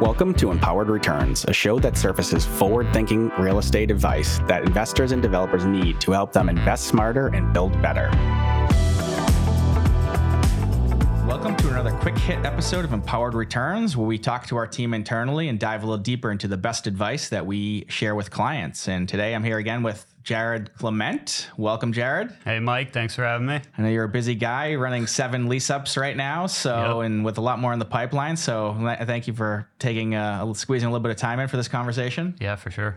Welcome to Empowered Returns, a show that surfaces forward thinking real estate advice that investors and developers need to help them invest smarter and build better. Another quick hit episode of Empowered Returns, where we talk to our team internally and dive a little deeper into the best advice that we share with clients. And today I'm here again with Jared Clement. Welcome, Jared. Hey, Mike. Thanks for having me. I know you're a busy guy running seven lease ups right now, so Yep. and with a lot more in the pipeline. So thank you for taking uh, squeezing a little bit of time in for this conversation. Yeah, for sure.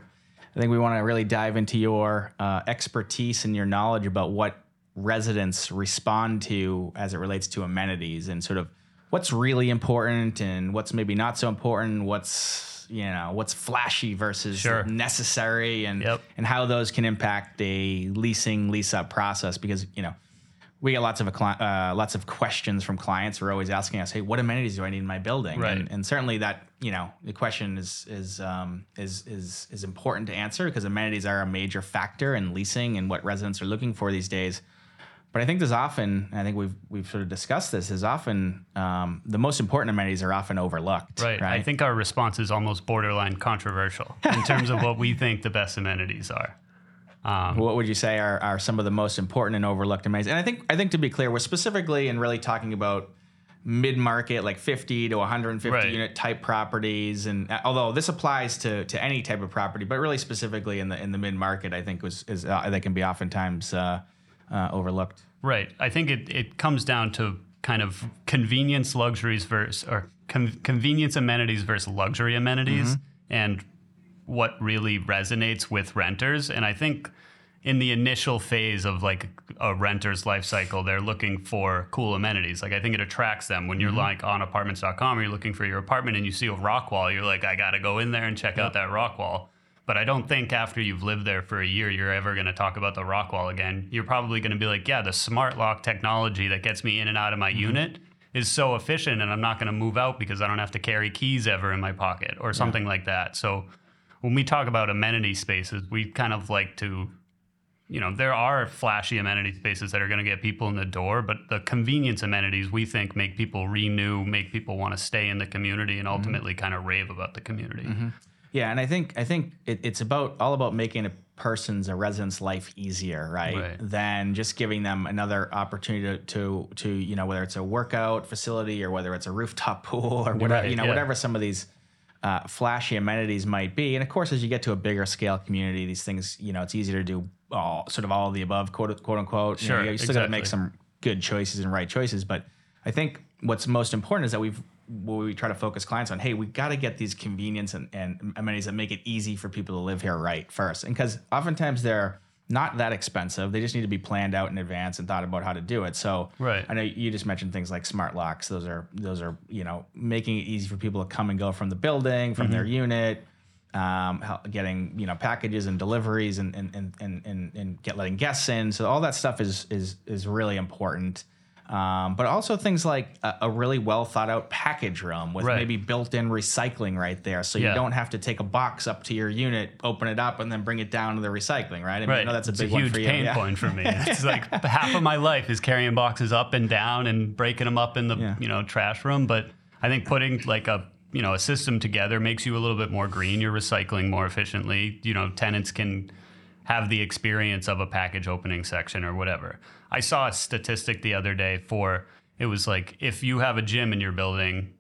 I think we want to really dive into your uh, expertise and your knowledge about what residents respond to as it relates to amenities and sort of what's really important and what's maybe not so important, what's you know what's flashy versus Sure. necessary, and Yep. and how those can impact the leasing lease up process because you know. We get lots of a cli- uh, lots of questions from clients who are always asking us, "Hey, what amenities do I need in my building?" Right. And, and certainly that you know the question is is um, is is is important to answer because amenities are a major factor in leasing and what residents are looking for these days. But I think there's often, I think we've we've sort of discussed this, is often um, the most important amenities are often overlooked. Right. I think our response is almost borderline controversial in terms of what we think the best amenities are. what would you say are, are some of the most important and overlooked amenities? And I think I think to be clear, we're specifically and really talking about mid market, like 50 to 150 Right. unit type properties. And uh, although this applies to to any type of property, but really specifically in the in the mid market, I think was is uh, that can be oftentimes uh, uh, overlooked. Right. I think it, it comes down to kind of convenience luxuries versus or con- convenience amenities versus luxury amenities and what really resonates with renters. And I think in the initial phase of like a renter's life cycle, they're looking for cool amenities. Like I think it attracts them when you're like on apartments.com or you're looking for your apartment and you see a rock wall, you're like, I gotta go in there and check out that rock wall. But I don't think after you've lived there for a year, you're ever going to talk about the rock wall again. You're probably going to be like, yeah, the smart lock technology that gets me in and out of my mm-hmm. unit is so efficient, and I'm not going to move out because I don't have to carry keys ever in my pocket or something like that. So when we talk about amenity spaces, we kind of like to, you know, there are flashy amenity spaces that are going to get people in the door, but the convenience amenities we think make people renew, make people want to stay in the community, and mm-hmm. ultimately kind of rave about the community. Mm-hmm. Yeah, and I think I think it, it's about all about making a person's a resident's life easier, right? Right. Than just giving them another opportunity to, to to you know whether it's a workout facility or whether it's a rooftop pool or whatever Right, you know yeah. whatever some of these uh, flashy amenities might be. And of course, as you get to a bigger scale community, these things you know it's easier to do all sort of all of the above, quote quote unquote. You know, Sure, you still got to make some good choices and right choices, but I think what's most important is that we've what we try to focus clients on, hey, we got to get these convenience and, and amenities that make it easy for people to live here right first. And because oftentimes they're not that expensive, they just need to be planned out in advance and thought about how to do it. So Right. I know you just mentioned things like smart locks. Those are those are you know making it easy for people to come and go from the building, from their unit, um, getting you know packages and deliveries and and, and, and, and and get letting guests in. So all that stuff is is is really important. Um, but also things like a, a really well thought out package room with Right. maybe built in recycling right there, so you Yeah. don't have to take a box up to your unit, open it up, and then bring it down to the recycling. Right? I mean, I Right. know that's a it's big a one huge you. pain yeah. point for me. It's like half of my life is carrying boxes up and down and breaking them up in the Yeah. you know trash room. But I think putting like a you know a system together makes you a little bit more green. You're recycling more efficiently. You know, tenants can have the experience of a package opening section or whatever. I saw a statistic the other day for it was like if you have a gym in your building,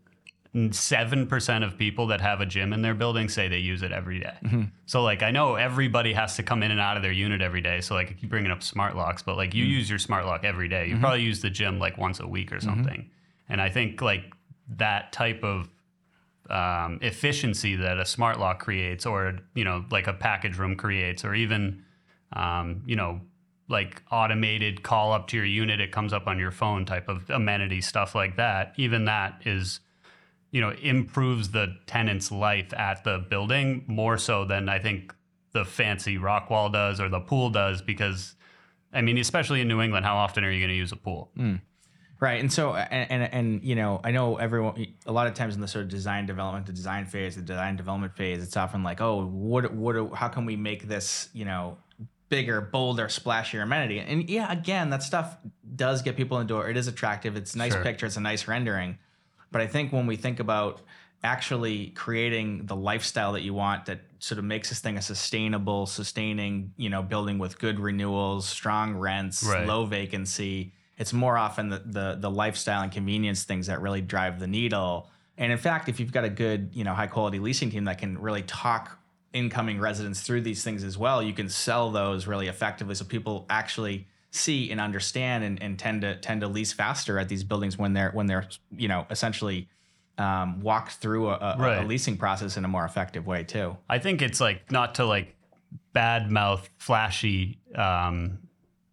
seven percent of people that have a gym in their building say they use it every day. Mm-hmm. So like I know everybody has to come in and out of their unit every day. So like I keep bringing up smart locks, but like you mm-hmm. use your smart lock every day. You mm-hmm. probably use the gym like once a week or something. And I think like that type of um, efficiency that a smart lock creates, or you know, like a package room creates, or even um, you know, like automated call up to your unit, it comes up on your phone type of amenity stuff like that. Even that is, you know, improves the tenant's life at the building more so than I think the fancy rock wall does or the pool does because. I mean, especially in New England, how often are you going to use a pool? Right, and so and, and and you know, I know everyone. A lot of times in the sort of design development, the design phase, the design development phase, it's often like, oh, what, what, how can we make this, you know, bigger, bolder, splashier amenity? And yeah, again, that stuff does get people in the door. It is attractive. It's a nice Sure. picture. It's a nice rendering. But I think when we think about actually creating the lifestyle that you want that sort of makes this thing a sustainable, sustaining, you know, building with good renewals, strong rents, Right. low vacancy. It's more often the, the the lifestyle and convenience things that really drive the needle. And in fact, if you've got a good, you know, high quality leasing team that can really talk incoming residents through these things as well, you can sell those really effectively so people actually see and understand and, and tend to tend to lease faster at these buildings when they're when they're you know essentially um, walked through a, a, a leasing process in a more effective way too. I think it's like not to like bad mouth flashy um,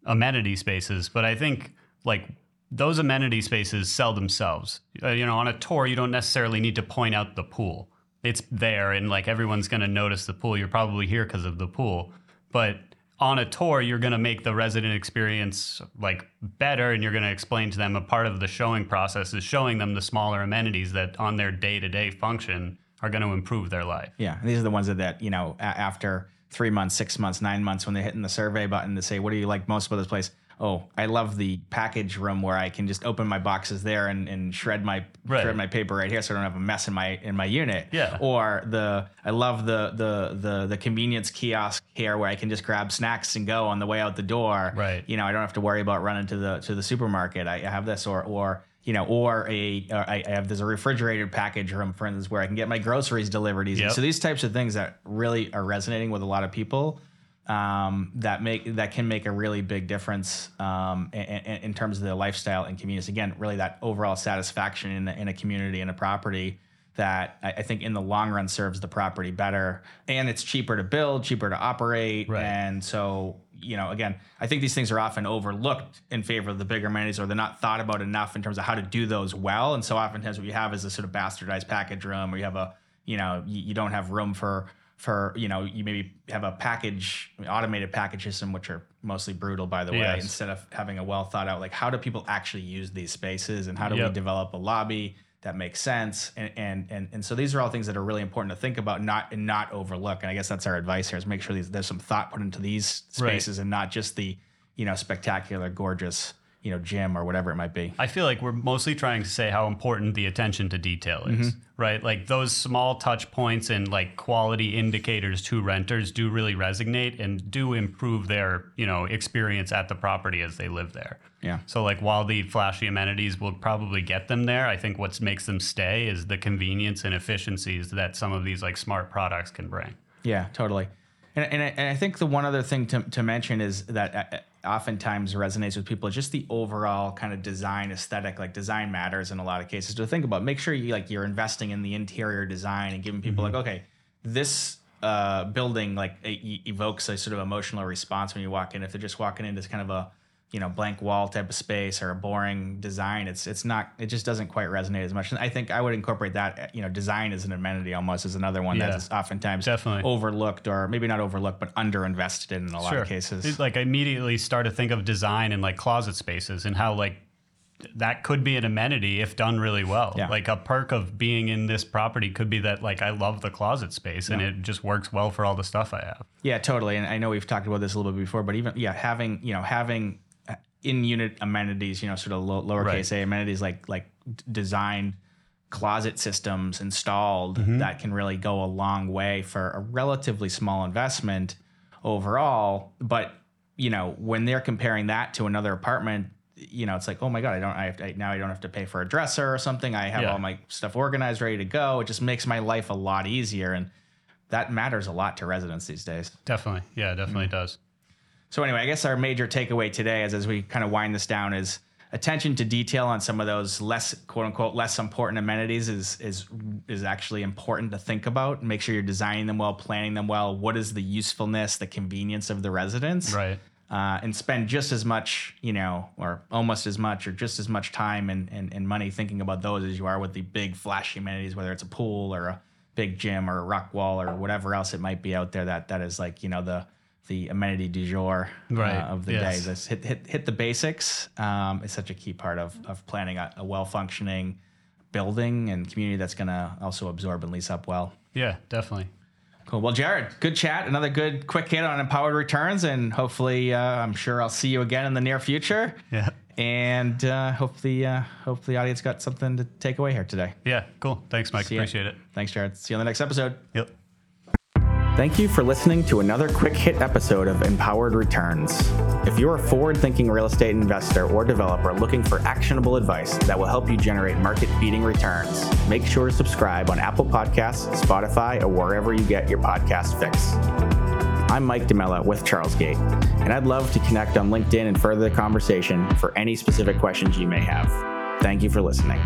amenity spaces, but I think like those amenity spaces sell themselves. Uh, you know, on a tour, you don't necessarily need to point out the pool. It's there, and like everyone's going to notice the pool. You're probably here because of the pool, but on a tour, you're going to make the resident experience like better, and you're going to explain to them a part of the showing process is showing them the smaller amenities that on their day to day function are going to improve their life. Yeah, and these are the ones that, that you know a- after three months, six months, nine months, when they're hitting the survey button to say, "What do you like most about this place?" Oh, I love the package room where I can just open my boxes there and, and shred my Right. shred my paper right here, so I don't have a mess in my in my unit. Yeah. Or the I love the the the the convenience kiosk here where I can just grab snacks and go on the way out the door. Right. You know, I don't have to worry about running to the to the supermarket. I have this or or you know, or a uh, I I have there's a refrigerated package room, for instance, where I can get my groceries delivered easy. Yep. So these types of things that really are resonating with a lot of people um, that make that can make a really big difference um, in, in, terms of the lifestyle and convenience. Again, really that overall satisfaction in, a- in a community and a property that I, I think in the long run serves the property better, and it's cheaper to build, cheaper to operate, Right. and so you know, again, I think these things are often overlooked in favor of the bigger amenities, or they're not thought about enough in terms of how to do those well. And so oftentimes, what you have is a sort of bastardized package room, or you have a, you know, you, you don't have room for for you know, you maybe have a package automated package system, which are mostly brutal, by the way, Yes. instead of having a well thought out, like how do people actually use these spaces, and how do we develop a lobby that makes sense and, and and and so these are all things that are really important to think about not and not overlook and i guess that's our advice here is make sure these, there's some thought put into these Right. spaces and not just the you know spectacular gorgeous you know gym or whatever it might be I feel like we're mostly trying to say how important the attention to detail is, Mm-hmm. right? Like those small touch points and like quality indicators to renters do really resonate and do improve their, you know, experience at the property as they live there. yeah So like while the flashy amenities will probably get them there, I think what makes them stay is the convenience and efficiencies that some of these like smart products can bring. Yeah, totally. And, and, I, and I think the one other thing to, to mention is that uh, oftentimes resonates with people just the overall kind of design aesthetic. Like design matters in a lot of cases. To think about, make sure you like you're investing in the interior design and giving people like, okay, this uh, building like evokes a sort of emotional response when you walk in. If they're just walking into kind of a you know blank wall type of space or a boring design it's it's not it just doesn't quite resonate as much and i think i would incorporate that you know design as an amenity almost as another one Yeah. that's oftentimes Definitely. overlooked or maybe not overlooked but underinvested in in a lot of cases It, like I immediately start to think of design in like closet spaces and how like that could be an amenity if done really well. Yeah. Like a perk of being in this property could be that like I love the closet space and it just works well for all the stuff I have. Yeah, totally. And I know we've talked about this a little bit before, but even yeah, having you know having uh, in-unit amenities, you know, sort of low, lowercase Right. a amenities like like designed closet systems installed Mm-hmm. that can really go a long way for a relatively small investment overall. But you know, when they're comparing that to another apartment. You know, it's like, oh my god, I don't. I have to, now I don't have to pay for a dresser or something. I have Yeah. all my stuff organized, ready to go. It just makes my life a lot easier, and that matters a lot to residents these days. Definitely. Yeah, definitely Mm-hmm. does. So anyway, I guess our major takeaway today is as we kind of wind this down is attention to detail on some of those less quote unquote less important amenities is is is actually important to think about. Make sure you're designing them well, planning them well. What is the usefulness, the convenience of the residents? Right. Uh, and spend just as much, you know, or almost as much, or just as much time and, and, and money thinking about those as you are with the big flashy amenities, whether it's a pool or a big gym or a rock wall or whatever else it might be out there that that is like, you know, the the amenity du jour uh, of the Yes. day. Just hit, hit hit the basics. Um, is such a key part of of planning a, a well functioning building and community that's going to also absorb and lease up well. Yeah, definitely. Cool. Well, Jared, good chat. Another good quick hit on empowered returns, and hopefully, uh, I'm sure I'll see you again in the near future. Yeah. And uh, hopefully, uh, hopefully, the audience got something to take away here today. Yeah, cool. Thanks, Mike. See. Appreciate it. Thanks, Jared. See you on the next episode. Yep. Thank you for listening to another quick hit episode of Empowered Returns. If you're a forward thinking real estate investor or developer looking for actionable advice that will help you generate market beating returns, make sure to subscribe on Apple Podcasts, Spotify, or wherever you get your podcast fix. I'm Mike DiMella with Charlesgate, and I'd love to connect on LinkedIn and further the conversation for any specific questions you may have. Thank you for listening.